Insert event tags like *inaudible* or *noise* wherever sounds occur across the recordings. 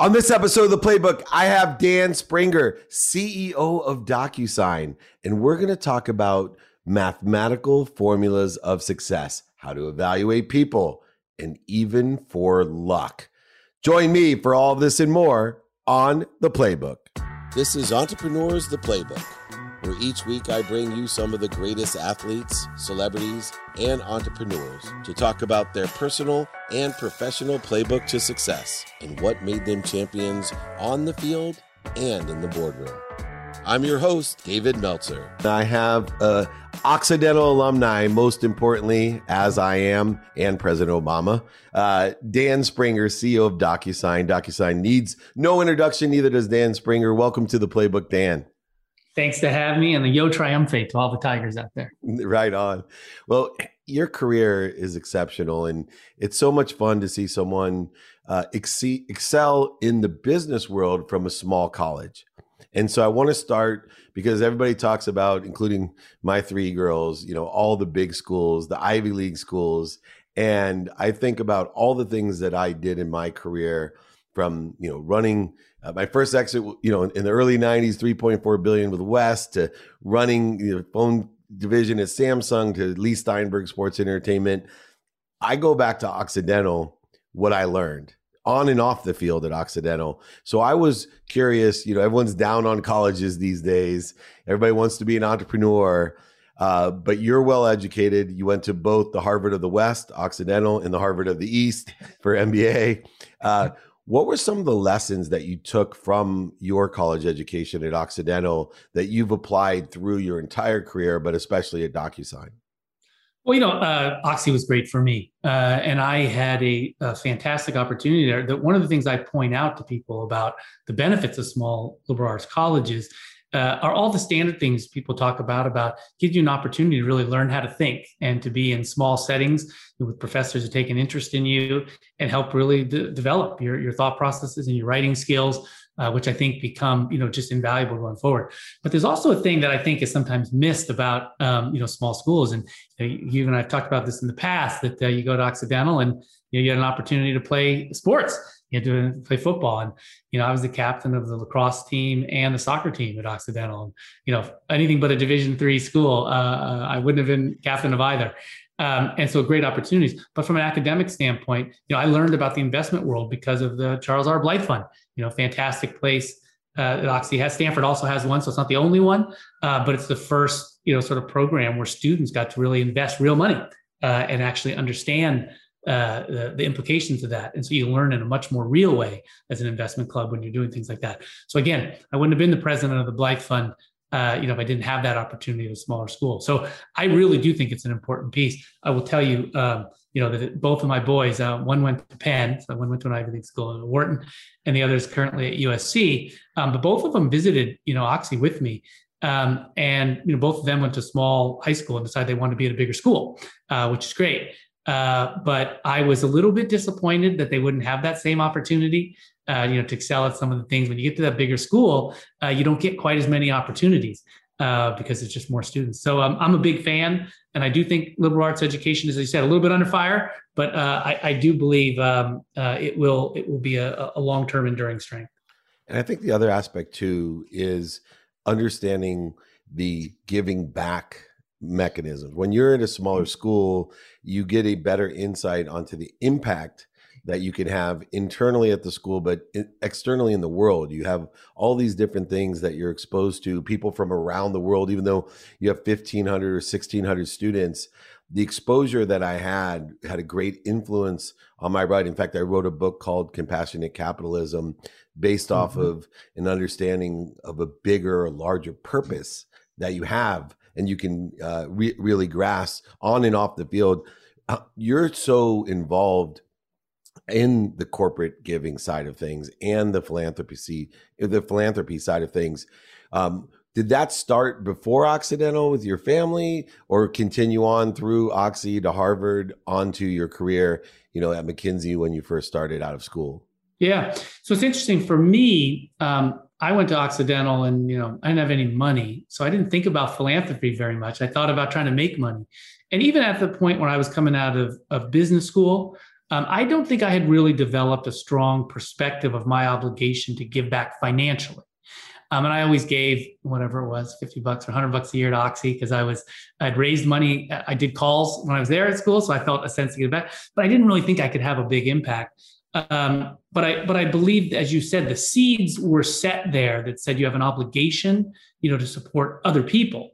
On this episode of the Playbook, I have Dan Springer, CEO of DocuSign, and we're going to talk about mathematical formulas of success, how to evaluate people, and even for luck. Join me for all this and more on the Playbook. This is Entrepreneurs the Playbook where each week I bring you some of the greatest athletes, celebrities, and entrepreneurs to talk about their personal and professional playbook to success and what made them champions on the field and in the boardroom. I'm your host, David Meltzer. I have a Occidental alumni, most importantly, as I am, and President Obama. Uh, Dan Springer, CEO of DocuSign. DocuSign needs no introduction, neither does Dan Springer. Welcome to the Playbook, Dan. Thanks to have me and the Yo Triumphate to all the Tigers out there. Right on. Well, your career is exceptional, and it's so much fun to see someone uh, excel in the business world from a small college. And so I want to start because everybody talks about, including my three girls, you know, all the big schools, the Ivy League schools. And I think about all the things that I did in my career from, you know, running uh, my first exit, you know, in the early '90s, 3.4 billion with West to running the phone division at Samsung to Leigh Steinberg Sports Entertainment. I go back to Occidental, what I learned on and off the field at Occidental. So I was curious. You know, everyone's down on colleges these days. Everybody wants to be an entrepreneur. Uh, but you're well educated. You went to both the Harvard of the West, Occidental, and the Harvard of the East for MBA. Uh, what were some of the lessons that you took from your college education at Occidental that you've applied through your entire career, but especially at DocuSign? Well, you know, uh, Oxy was great for me, uh, and I had a, a, fantastic opportunity there. That one of the things I point out to people about the benefits of small liberal arts colleges uh, are all the standard things people talk about about give you an opportunity to really learn how to think and to be in small settings with professors who take an interest in you and help really de- develop your, your thought processes and your writing skills uh, which i think become you know just invaluable going forward. But there's also a thing that i think is sometimes missed about um, you know small schools. And you and i've talked about this in the past that uh, you go to occidental and you, know, you get an opportunity to play sports you know, to play football. And, you know, I was the captain of the lacrosse team and the soccer team at Occidental. And, you know, anything but a division three school, uh, uh, I wouldn't have been captain of either. Um, and so great opportunities. But from an academic standpoint, you know, I learned about the investment world because of the Charles R. Blythe Fund, you know, fantastic place uh, that Oxy has. Stanford also has one, so it's not the only one, uh, but it's the first, you know, sort of program where students got to really invest real money uh, and actually understand uh, the, the, implications of that. And so you learn in a much more real way as an investment club when you're doing things like that. So again, I wouldn't have been the president of the Blythe Fund, uh, you know, if I didn't have that opportunity at a smaller school. So I really do think it's an important piece. I will tell you, um, you know, that both of my boys, uh, one went to Penn, so one went to an Ivy League school in Wharton, and the other is currently at USC. Um, but both of them visited, you know, Oxy with me. Um, and you know, both of them went to small high school and decided they wanted to be at a bigger school, uh, which is great. Uh, but I was a little bit disappointed that they wouldn't have that same opportunity, uh, you know, to excel at some of the things. When you get to that bigger school, uh, you don't get quite as many opportunities uh, because it's just more students. So um, I'm a big fan, and I do think liberal arts education, as I said, a little bit under fire, but uh, I, I, do believe um, it will it will be a, a long term enduring strength. And I think the other aspect too is understanding the giving back mechanisms. When you're at a smaller mm-hmm. school, you get a better insight onto the impact that you can have internally at the school, but externally in the world. You have all these different things that you're exposed to, people from around the world, even though you have 1,500 or 1,600 students. The exposure that I had had a great influence on my writing. In fact, I wrote a book called Compassionate Capitalism based mm-hmm. off of an understanding of a bigger, larger purpose that you have and you can uh, re- really grasp on and off the field. Uh, you're so involved in the corporate giving side of things and the philanthropy the philanthropy side of things. Um, did that start before Occidental with your family, or continue on through Oxy to Harvard onto your career, you know, at McKinsey when you first started out of school? Yeah, so it's interesting for me. Um, I went to Occidental and, you know, I didn't have any money. So I didn't think about philanthropy very much. I thought about trying to make money. And even at the point when I was coming out of, of business school, um, I don't think I had really developed a strong perspective of my obligation to give back financially. Um, and I always gave whatever it was, 50 bucks or 100 bucks a year to Oxy because I was, I'd raised money. I did calls when I was there at school. So I felt a sense to give back, but I didn't really think I could have a big impact. Um, but I, but I believe, as you said, the seeds were set there that said you have an obligation, you know, to support other people.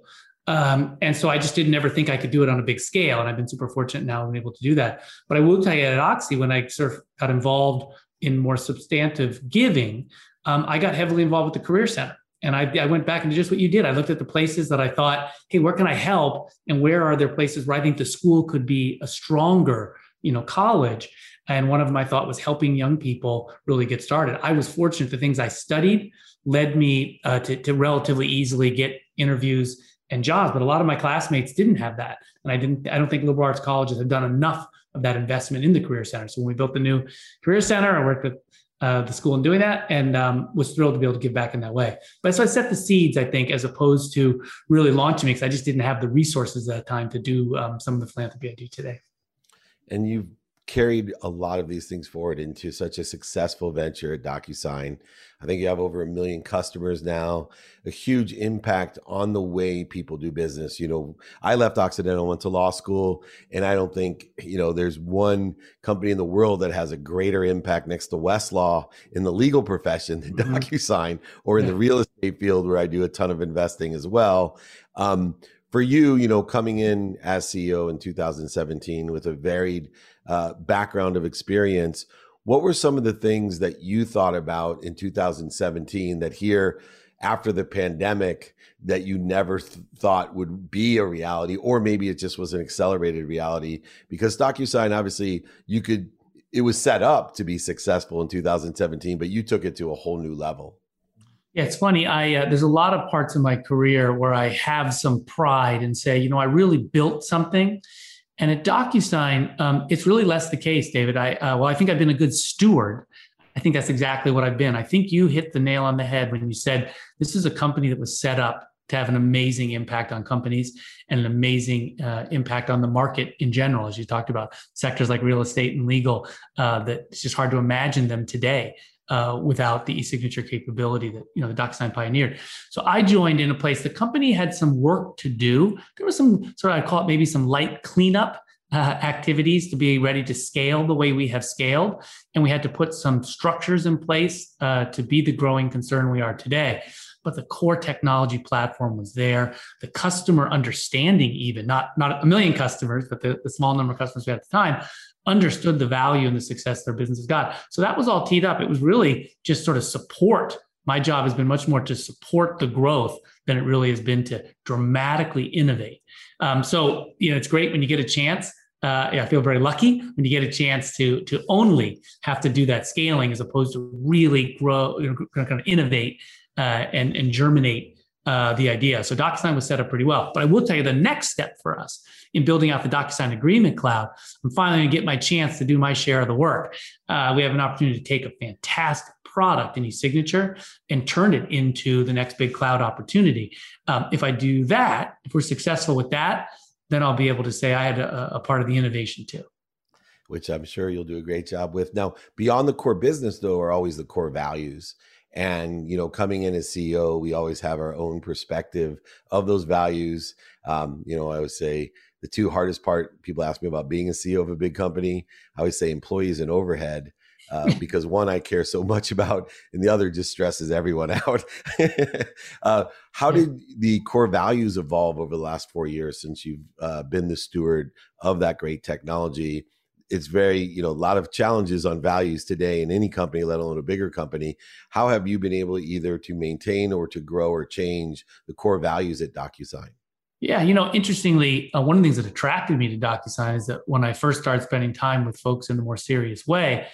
Um, and so I just didn't ever think I could do it on a big scale. And I've been super fortunate now I'm able to do that. But I will tell you at Oxy, when I sort of got involved in more substantive giving, um, I got heavily involved with the Career Center. And I, I went back into just what you did. I looked at the places that I thought, hey, where can I help? And where are there places where I think the school could be a stronger, you know, college? And one of I thought was helping young people really get started. I was fortunate the things I studied led me uh, to, to relatively easily get interviews and jobs. But a lot of my classmates didn't have that. And I didn't, I don't think liberal arts colleges have done enough of that investment in the Career Center. So when we built the new Career Center, I worked with uh, the school in doing that and um, was thrilled to be able to give back in that way. But so I set the seeds, I think, as opposed to really launching because I just didn't have the resources at that time to do um, some of the philanthropy I do today. And you've carried a lot of these things forward into such a successful venture at DocuSign. I think you have over a million customers now, a huge impact on the way people do business. You know, I left Occidental, went to law school, and I don't think, you know, there's one company in the world that has a greater impact next to Westlaw in the legal profession than mm-hmm. DocuSign or in the real estate field where I do a ton of investing as well. Um, for you, you know, coming in as CEO in 2017 with a varied uh, background of experience, what were some of the things that you thought about in 2017 that here after the pandemic that you never th- thought would be a reality, or maybe it just was an accelerated reality? Because DocuSign, obviously, you could, it was set up to be successful in 2017, but you took it to a whole new level. Yeah, it's funny. I uh, there's a lot of parts of my career where I have some pride and say, you know, I really built something and at DocuSign, um, it's really less the case, David. I uh, well, I think I've been a good steward. I think that's exactly what I've been. I think you hit the nail on the head when you said this is a company that was set up to have an amazing impact on companies and an amazing uh, impact on the market in general, as you talked about sectors like real estate and legal. Uh, that it's just hard to imagine them today uh, without the e-signature capability that you know the DocuSign pioneered. So I joined in a place. The company had some work to do. There was some sort of I call it maybe some light cleanup uh, activities to be ready to scale the way we have scaled, and we had to put some structures in place uh, to be the growing concern we are today. But the core technology platform was there. The customer understanding, even not not a million customers, but the, the small number of customers we had at the time, understood the value and the success their business has got. So that was all teed up. It was really just sort of support. My job has been much more to support the growth than it really has been to dramatically innovate. Um, so you know, it's great when you get a chance. Uh, I feel very lucky when you get a chance to to only have to do that scaling as opposed to really grow, you know, kind of innovate uh, and and germinate uh, the idea. So DocuSign was set up pretty well. But I will tell you the next step for us in building out the DocuSign Agreement Cloud, I'm finally going to get my chance to do my share of the work. Uh, we have an opportunity to take a fantastic product in e-signature and turn it into the next big cloud opportunity. Um, if I do that, if we're successful with that, then I'll be able to say I had a, a part of the innovation too which I'm sure you'll do a great job with. Now, beyond the core business, though, are always the core values. And you know, coming in as CEO, we always have our own perspective of those values. Um, you know, I would say the two hardest part. People ask me about being a CEO of a big company. I always say employees and overhead. Uh, *laughs* because one I care so much about, and the other just stresses everyone *laughs* out. uh, how did the core values evolve over the last four years since you've uh, been the steward of that great technology? It's very you know a lot of challenges on values today in any company let alone a bigger company. How have you been able either to maintain or to grow or change the core values at docusign? Yeah you know interestingly uh, one of the things that attracted me to docusign is that when i first started spending time with folks in a more serious way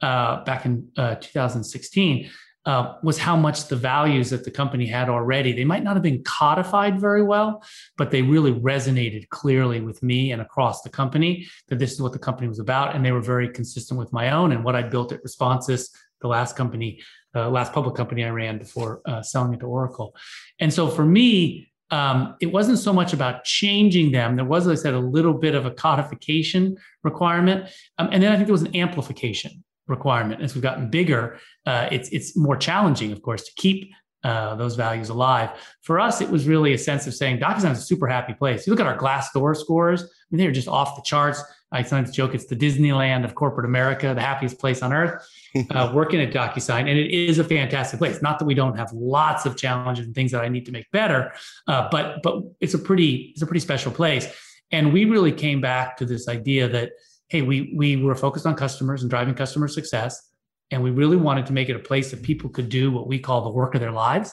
uh, back in uh, 2016 uh, was how much the values that the company had already. They might not have been codified very well, but they really resonated clearly with me and across the company that this is what the company was about. And they were very consistent with my own and what I built at Responsys, the last company, uh, last public company I ran before uh, selling it to Oracle. And so for me, um, it wasn't so much about changing them. There was, as I said, a little bit of a codification requirement, um, and then I think there was an amplification requirement. As we've gotten bigger, uh, it's it's more challenging, of course, to keep uh, those values alive. For us, it was really a sense of saying DocuSign is a super happy place. You look at our Glassdoor scores; I mean, they're just off the charts. I sometimes joke it's the Disneyland of corporate America, the happiest place on earth. *laughs* Uh, working at DocuSign, and it is a fantastic place. Not that we don't have lots of challenges and things that I need to make better, uh, but but it's a pretty it's a pretty special place. And we really came back to this idea that hey, we we were focused on customers and driving customer success, and we really wanted to make it a place that people could do what we call the work of their lives,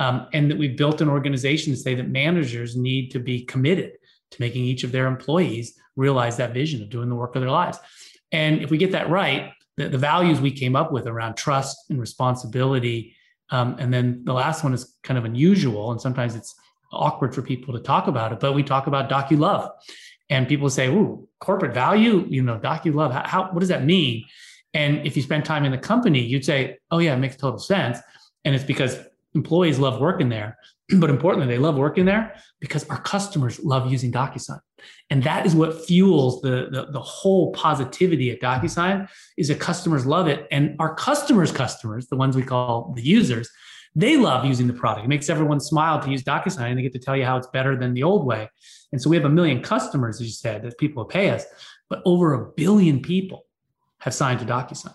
um, and that we built an organization to say that managers need to be committed to making each of their employees realize that vision of doing the work of their lives. And if we get that right, the, the values we came up with around trust and responsibility, um, and then the last one is kind of unusual, and sometimes it's awkward for people to talk about it, but we talk about docu-love. And people say, "Ooh, corporate value, you know, docu-love. How, how what does that mean?" And if you spend time in the company, you'd say, "Oh yeah, it makes total sense." And it's because employees love working there, *clears throat* but importantly, they love working there because our customers love using DocuSign. And that is what fuels the, the, the, whole positivity at DocuSign is that customers love it. And our customers' customers, the ones we call the users, they love using the product. It makes everyone smile to use DocuSign and they get to tell you how it's better than the old way. And so we have a million customers, as you said, that people pay us, but over a billion people have signed to DocuSign.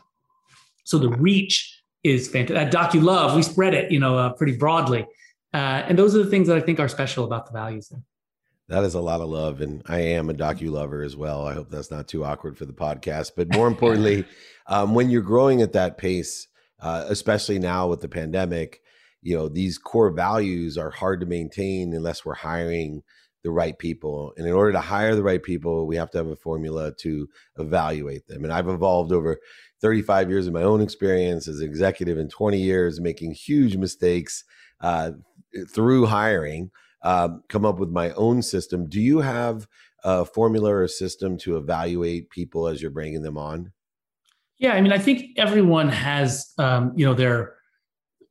So the reach is fantastic. That DocuLove, we spread it, you know, uh, pretty broadly. Uh, and those are the things that I think are special about the values there. That is a lot of love, and I am a docu lover as well. I hope that's not too awkward for the podcast. But more importantly, *laughs* um, when you're growing at that pace, uh, especially now with the pandemic, you know these core values are hard to maintain unless we're hiring the right people. And in order to hire the right people, we have to have a formula to evaluate them. And I've evolved over 35 years of my own experience as an executive and 20 years making huge mistakes uh, through hiring um, come up with my own system. Do you have a formula or a system to evaluate people as you're bringing them on? Yeah, I mean, I think everyone has, um, you know, their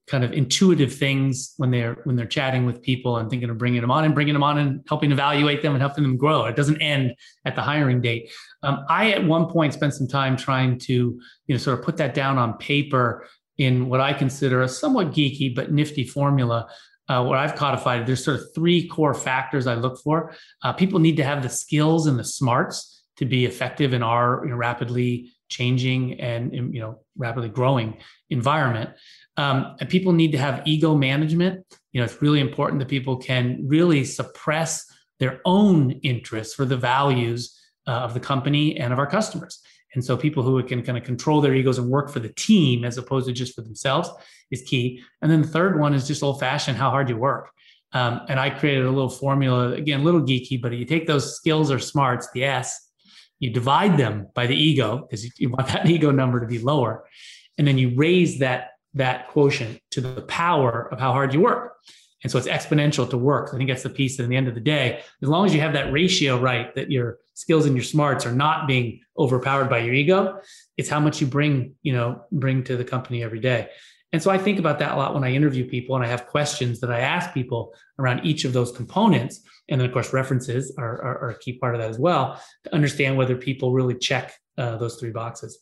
kind of intuitive things when they're when they're chatting with people and thinking of bringing them on and bringing them on and helping evaluate them and helping them grow. It doesn't end at the hiring date. Um, I at one point spent some time trying to, you know, sort of put that down on paper in what I consider a somewhat geeky but nifty formula uh, where I've codified, there's sort of three core factors I look for. Uh, people need to have the skills and the smarts to be effective in our you know, rapidly changing and you know rapidly growing environment. Um, and people need to have ego management. You know, it's really important that people can really suppress their own interests for the values uh, of the company and of our customers. And so people who can kind of control their egos and work for the team as opposed to just for themselves is key. And then the third one is just old fashioned how hard you work. Um, and I created a little formula, again, a little geeky, but you take those skills or smarts, the S, you divide them by the ego because you, you want *laughs* that ego number to be lower. And then you raise that, that quotient to the power of how hard you work. And so it's exponential to work. I think that's the piece that in the end of the day, as long as you have that ratio right, that your skills and your smarts are not being overpowered by your ego, it's how much you bring, you know, bring to the company every day. And so I think about that a lot when I interview people and I have questions that I ask people around each of those components. And then, of course, references are, are, are a key part of that as well to understand whether people really check uh, those three boxes.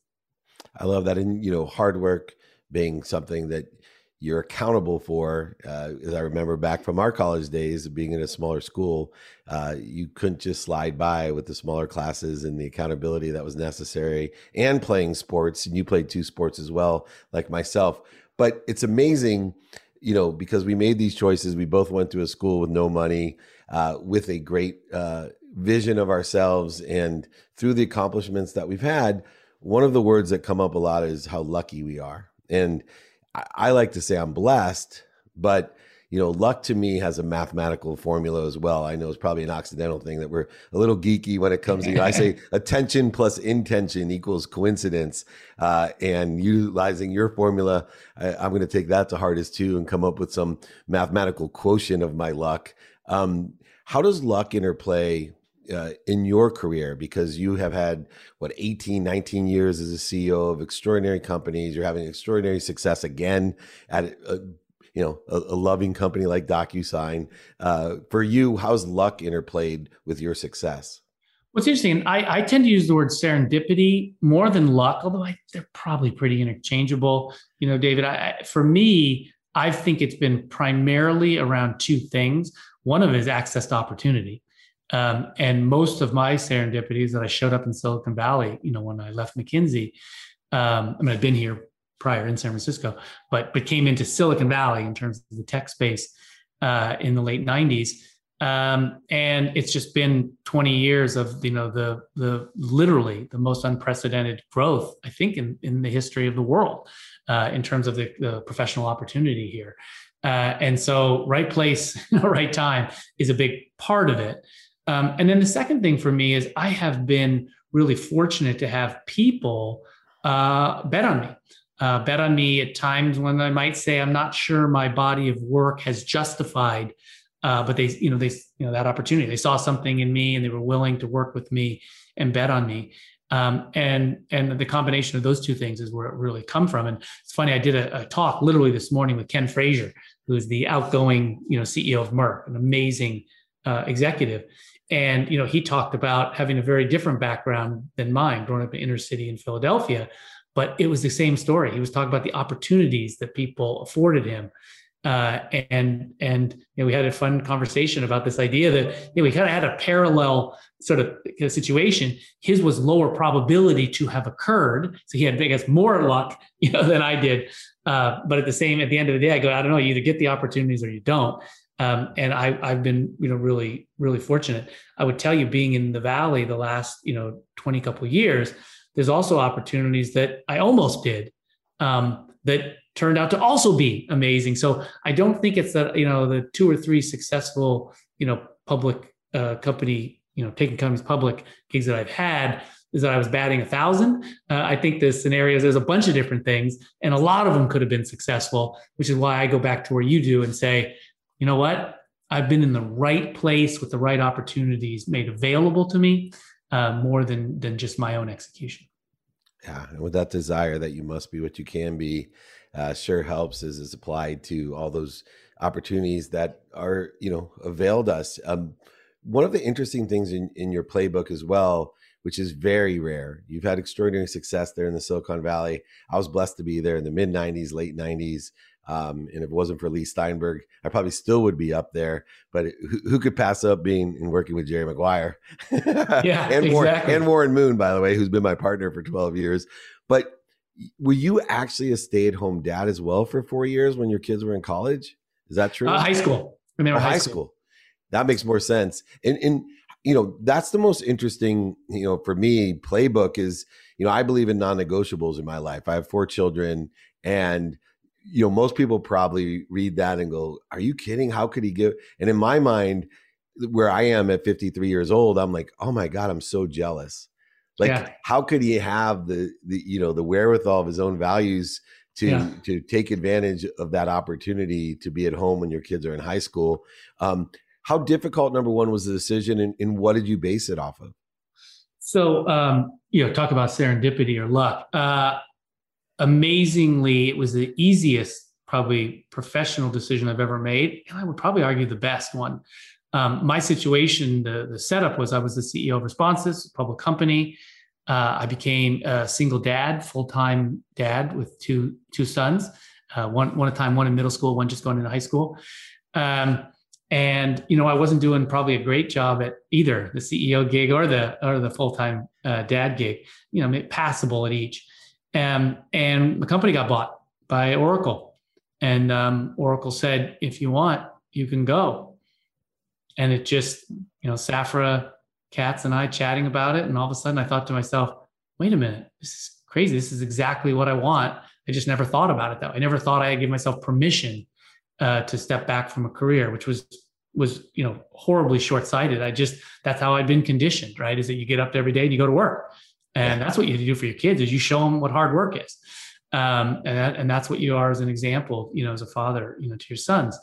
I love that. And, you know, hard work being something that you're accountable for. Uh, as I remember back from our college days, being in a smaller school, uh, you couldn't just slide by with the smaller classes and the accountability that was necessary, and playing sports. And you played two sports as well, like myself. But it's amazing, you know, because we made these choices. We both went to a school with no money, uh, with a great uh, vision of ourselves, and through the accomplishments that we've had. One of the words that come up a lot is how lucky we are, and I, like to say I'm blessed, but you know, luck to me has a mathematical formula as well. I know it's probably an occidental thing that we're a little geeky when it comes to. You know, I say *laughs* attention plus intention equals coincidence, uh, and utilizing your formula, I, am going to take that to heart as too, and come up with some mathematical quotient of my luck. Um, how does luck interplay uh, in your career because you have had what 18 19 years as a ceo of extraordinary companies you're having extraordinary success again at uh, you know a, a loving company like DocuSign. Uh, for you, how's luck interplayed with your success? What's interesting, I, I tend to use the word serendipity more than luck, although I, they're probably pretty interchangeable. You know, David, I, for me, I think it's been primarily around two things. One of it is access to opportunity. Um, and most of my serendipities that I showed up in Silicon Valley, you know, when I left McKinsey, um, I mean, I've been here prior in San Francisco, but but came into Silicon Valley in terms of the tech space uh, in the late '90s, um, and it's just been 20 years of you know the the literally the most unprecedented growth I think in in the history of the world uh, in terms of the, the professional opportunity here. Uh, and so, right place, *laughs* right time is a big part of it. Um, and then the second thing for me is I have been really fortunate to have people uh, bet on me. Uh, bet on me at times when I might say I'm not sure my body of work has justified, uh, but they, you know, they, you know, that opportunity. They saw something in me and they were willing to work with me and bet on me. Um, and and the combination of those two things is where it really come from. And it's funny, I did a, a talk literally this morning with Ken Frazier, who's the outgoing, you know, CEO of Merck, an amazing uh, executive and you know he talked about having a very different background than mine growing up in inner city in philadelphia but it was the same story he was talking about the opportunities that people afforded him uh, and and you know, we had a fun conversation about this idea that you know, we kind of had a parallel sort of situation. His was lower probability to have occurred, so he had, I guess, more luck, *laughs* you know, than I did. Uh, but at the same, at the end of the day, I go, I don't know, you either get the opportunities or you don't. Um, and I, I've been, you know, really, really fortunate. I would tell you, being in the valley the last, you know, twenty couple years, there's also opportunities that I almost did um, that turned out to also be amazing. So I don't think it's that, you know, the two or three successful, you know, public uh, company, you know, taking companies public gigs that I've had is that I was batting a thousand. Uh, I think the scenarios, there's a bunch of different things, and a lot of them could have been successful, which is why I go back to where you do and say, you know what? I've been in the right place with the right opportunities made available to me uh, more than than just my own execution. Yeah, and with that desire that you must be what you can be, uh, sure helps as is applied to all those opportunities that are you know availed us. Um, one of the interesting things in, in your playbook as well, which is very rare. You've had extraordinary success there in the Silicon Valley. I was blessed to be there in the mid 90s, late 90s. Um, and if it wasn't for Leigh Steinberg, I probably still would be up there. But who, who could pass up being and working with Jerry Maguire? *laughs* yeah, and, exactly. Warren, and Warren Moon, by the way, who's been my partner for 12 years. But were you actually a stay at home dad as well for four years when your kids were in college? Is that true? Uh, high school. I mean, oh, high, school. school. That makes more sense. And, and, you know, that's the most interesting, you know, for me, playbook is, you know, I believe in non negotiables in my life. I have four children and, you know, most people probably read that and go, "Are you kidding? How could he give?" And in my mind, where I am at 53 years old, I'm like, "Oh my god, I'm so jealous." Like, yeah. how could he have the the you know the wherewithal of his own values to yeah. to take advantage of that opportunity to be at home when your kids are in high school? Um, how difficult, number one, was the decision, and, and what did you base it off of? So, um, you know, talk about serendipity or luck. Uh, amazingly, it was the easiest, probably professional decision I've ever made. And I would probably argue the best one. Um, my situation, the, the setup was I was the CEO of Responsys, a public company. Uh, I became a single dad, full time dad with two two sons, uh, one one at a time, one in middle school, one just going into high school. Um, and you know, I wasn't doing probably a great job at either the CEO gig or the or the full time uh, dad gig. You know, passable at each. Um, and the company got bought by Oracle. And um, Oracle said, if you want, you can go. And it just, you know, Safra Catz, and I chatting about it. And all of a sudden I thought to myself, wait a minute, this is crazy. This is exactly what I want. I just never thought about it way. I never thought I would give myself permission uh, to step back from a career, which was was you know horribly short-sighted. I just that's how I'd been conditioned, right? Is that you get up every day and you go to work and that's what you do for your kids is you show them what hard work is um, and, that, and that's what you are as an example you know as a father you know to your sons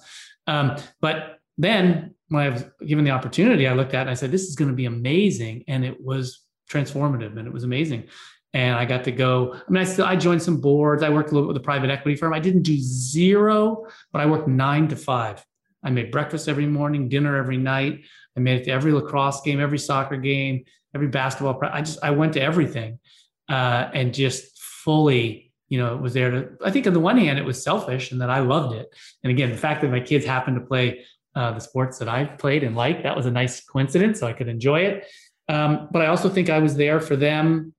um, but then when i was given the opportunity i looked at it and i said this is going to be amazing and it was transformative and it was amazing and I got to go. I mean, I still I joined some boards. I worked a little bit with a private equity firm. I didn't do zero, but I worked nine to five. I made breakfast every morning, dinner every night. I made it to every lacrosse game, every soccer game, every basketball. I just I went to everything, uh, and just fully, you know, was there to. I think on the one hand, it was selfish, and that I loved it. And again, the fact that my kids happened to play uh, the sports that I played and liked, that was a nice coincidence, so I could enjoy it. Um, but I also think I was there for them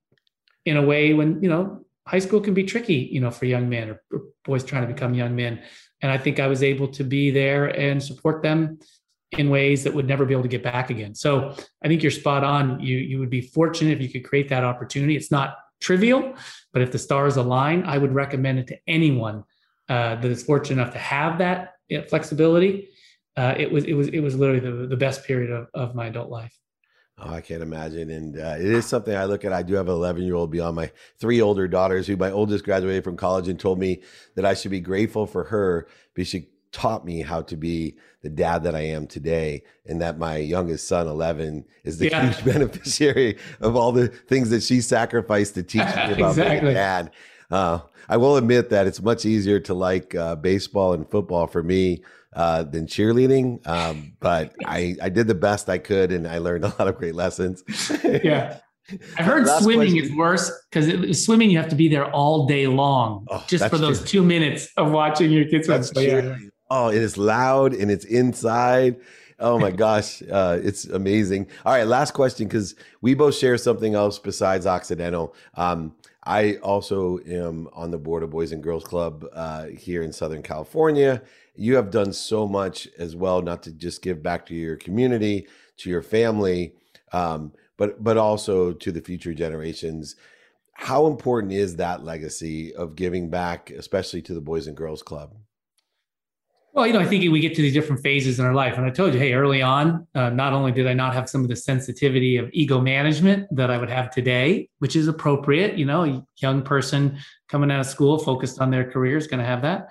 in a way when you know high school can be tricky, you know, for young men or, or boys trying to become young men. And I think I was able to be there and support them in ways that would never be able to get back again. So I think you're spot on. You you would be fortunate if you could create that opportunity. It's not trivial, but if the stars align, I would recommend it to anyone uh, that is fortunate enough to have that flexibility. Uh, it was it was it was literally the, the best period of, of my adult life. Oh, I can't imagine. And uh, it is something I look at. I do have an 11 year old beyond my three older daughters, who my oldest graduated from college and told me that I should be grateful for her because she taught me how to be the dad that I am today. And that my youngest son, 11, is the yeah. huge *laughs* beneficiary of all the things that she sacrificed to *laughs* teach me about exactly. being a dad. Uh, I will admit that it's much easier to like uh, baseball and football for me uh, than cheerleading. Um, but I, I did the best I could and I learned *laughs* a lot of great lessons. yeah. I heard swimming question. is worse because swimming you have to be there all day long oh, just for those true. two minutes of watching your kids swim. So, yeah. Oh, it is loud and it's inside. Oh my gosh, uh, it's amazing. All right, last question because we both share something else besides Occidental. Um, I also am on the board of Boys and Girls Club uh, here in Southern California. You have done so much as well, not to just give back to your community, to your family, um, but but also to the future generations. How important is that legacy of giving back, especially to the Boys and Girls Club? Well, you know, I think we get to these different phases in our life. And I told you, hey, early on, uh, not only did I not have some of the sensitivity of ego management that I would have today, which is appropriate, you know, a young person coming out of school focused on their career is going to have that.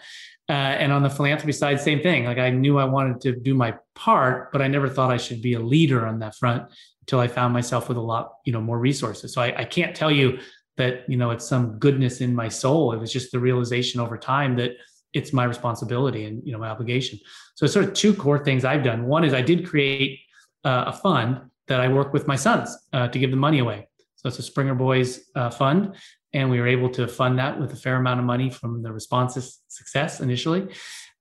Uh, and on the philanthropy side, same thing. Like I knew I wanted to do my part, but I never thought I should be a leader on that front until I found myself with a lot, you know, more resources. So I, I can't tell you that, you know, it's some goodness in my soul. It was just the realization over time that it's my responsibility and you know my obligation. So sort of two core things I've done. One is I did create uh, a fund that I work with my sons uh, to give the money away. So it's a Springer Boys uh, fund, and we were able to fund that with a fair amount of money from the Responsys success initially.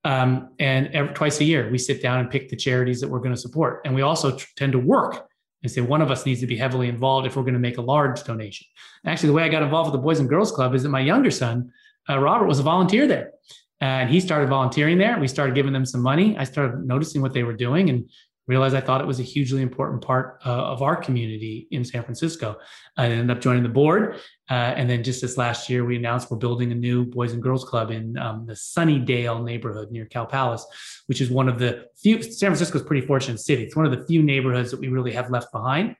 Um, and every, twice a year, we sit down and pick the charities that we're going to support. And we also t- tend to work and say one of us needs to be heavily involved if we're going to make a large donation. Actually, the way I got involved with the Boys and Girls Club is that my younger son, uh, Robert, was a volunteer there and he started volunteering there. We started giving them some money. I started noticing what they were doing and realized I thought it was a hugely important part uh, of our community in San Francisco. I ended up joining the board. Uh, and then just this last year, we announced we're building a new Boys and Girls Club in um, the Sunnydale neighborhood near Cow Palace, which is one of the few, San Francisco is pretty fortunate city. It's one of the few neighborhoods that we really have left behind.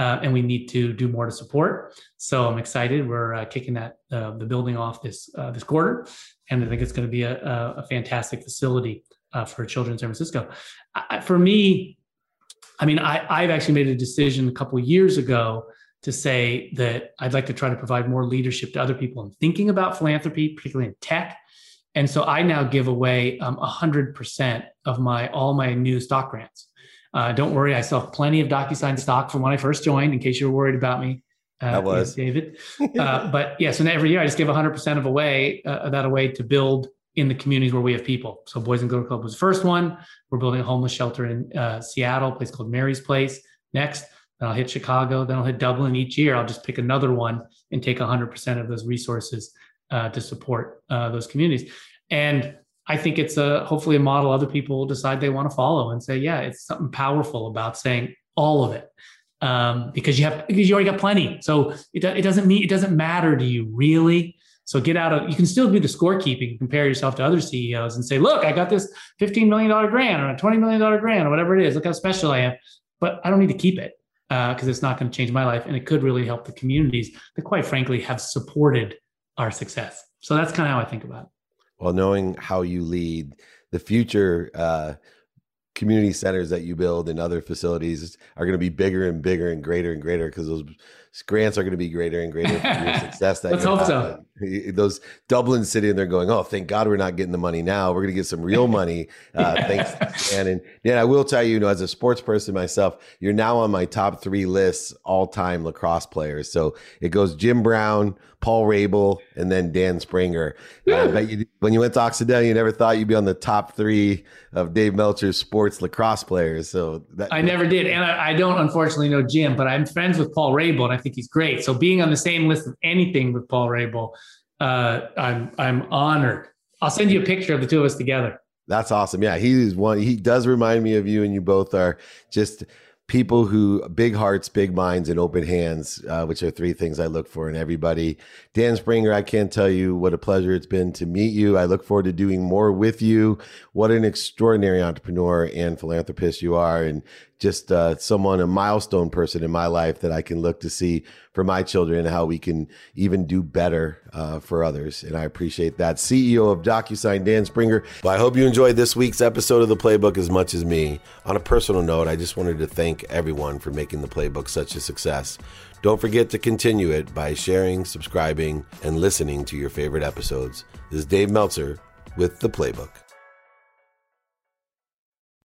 Uh, and we need to do more to support. So I'm excited. We're uh, kicking that uh, the building off this uh, this quarter, and I think it's going to be a, a, fantastic facility uh, for children in San Francisco. I, for me, I mean, I, have actually made a decision a couple years ago to say that I'd like to try to provide more leadership to other people in thinking about philanthropy, particularly in tech. And so I now give away um, 100% of my all my new stock grants. Uh, don't worry, I have plenty of DocuSign stock from when I first joined, in case you were worried about me. Uh, that was David. *laughs* uh, but yeah, so every year I just give 100% of away uh, that away to build in the communities where we have people. So Boys and Girls Club was the first one. We're building a homeless shelter in uh, Seattle, a place called Mary's Place. Next, then I'll hit Chicago. Then I'll hit Dublin. Each year, I'll just pick another one and take 100% of those resources uh, to support uh, those communities. And I think it's a hopefully a model other people will decide they want to follow and say, yeah, it's something powerful about saying all of it um, because you have because you already got plenty. So it, it doesn't mean it doesn't matter to you really. So get out of you can still do the scorekeeping, compare yourself to other CEOs and say, look, I got this $15 million grant or a $20 million grant or whatever it is. Look how special I am. But I don't need to keep it because uh, it's not going to change my life. And it could really help the communities that quite frankly have supported our success. So that's kind of how I think about it well knowing how you lead the future uh, community centers that you build and other facilities are going to be bigger and bigger and greater and greater because those grants are going to be greater and greater for your *laughs* success. That Let's hope so. Those Dublin sitting there going, "Oh, thank God we're not getting the money now. We're going to get some real *laughs* money." Uh, thanks, Dan. And Dan, I will tell you, you know, as a sports person myself, you're now on my top three lists all-time lacrosse players. So it goes Jim Brown, Paul Rabil, and then Dan Springer. Uh, but you, when you went to Occidental, you never thought you'd be on the top three of Dave Meltzer's sports lacrosse players. So that, I never did, and I, I, don't unfortunately know Jim, but I'm friends with Paul Rabil. and I think he's great. So being on the same list of anything with Paul Rabil, uh, I'm I'm honored. I'll send you a picture of the two of us together. That's awesome. Yeah, he is one. He does remind me of you, and you both are just people who big hearts, big minds, and open hands, uh, which are three things I look for in everybody. Dan Springer, I can't tell you what a pleasure it's been to meet you. I look forward to doing more with you. What an extraordinary entrepreneur and philanthropist you are, and just uh, someone, a milestone person in my life that I can look to see for my children how we can even do better uh, for others. And I appreciate that. CEO of DocuSign, Dan Springer. Well, I hope you enjoyed this week's episode of The Playbook as much as me. On a personal note, I just wanted to thank everyone for making The Playbook such a success. Don't forget to continue it by sharing, subscribing, and listening to your favorite episodes. This is Dave Meltzer with The Playbook.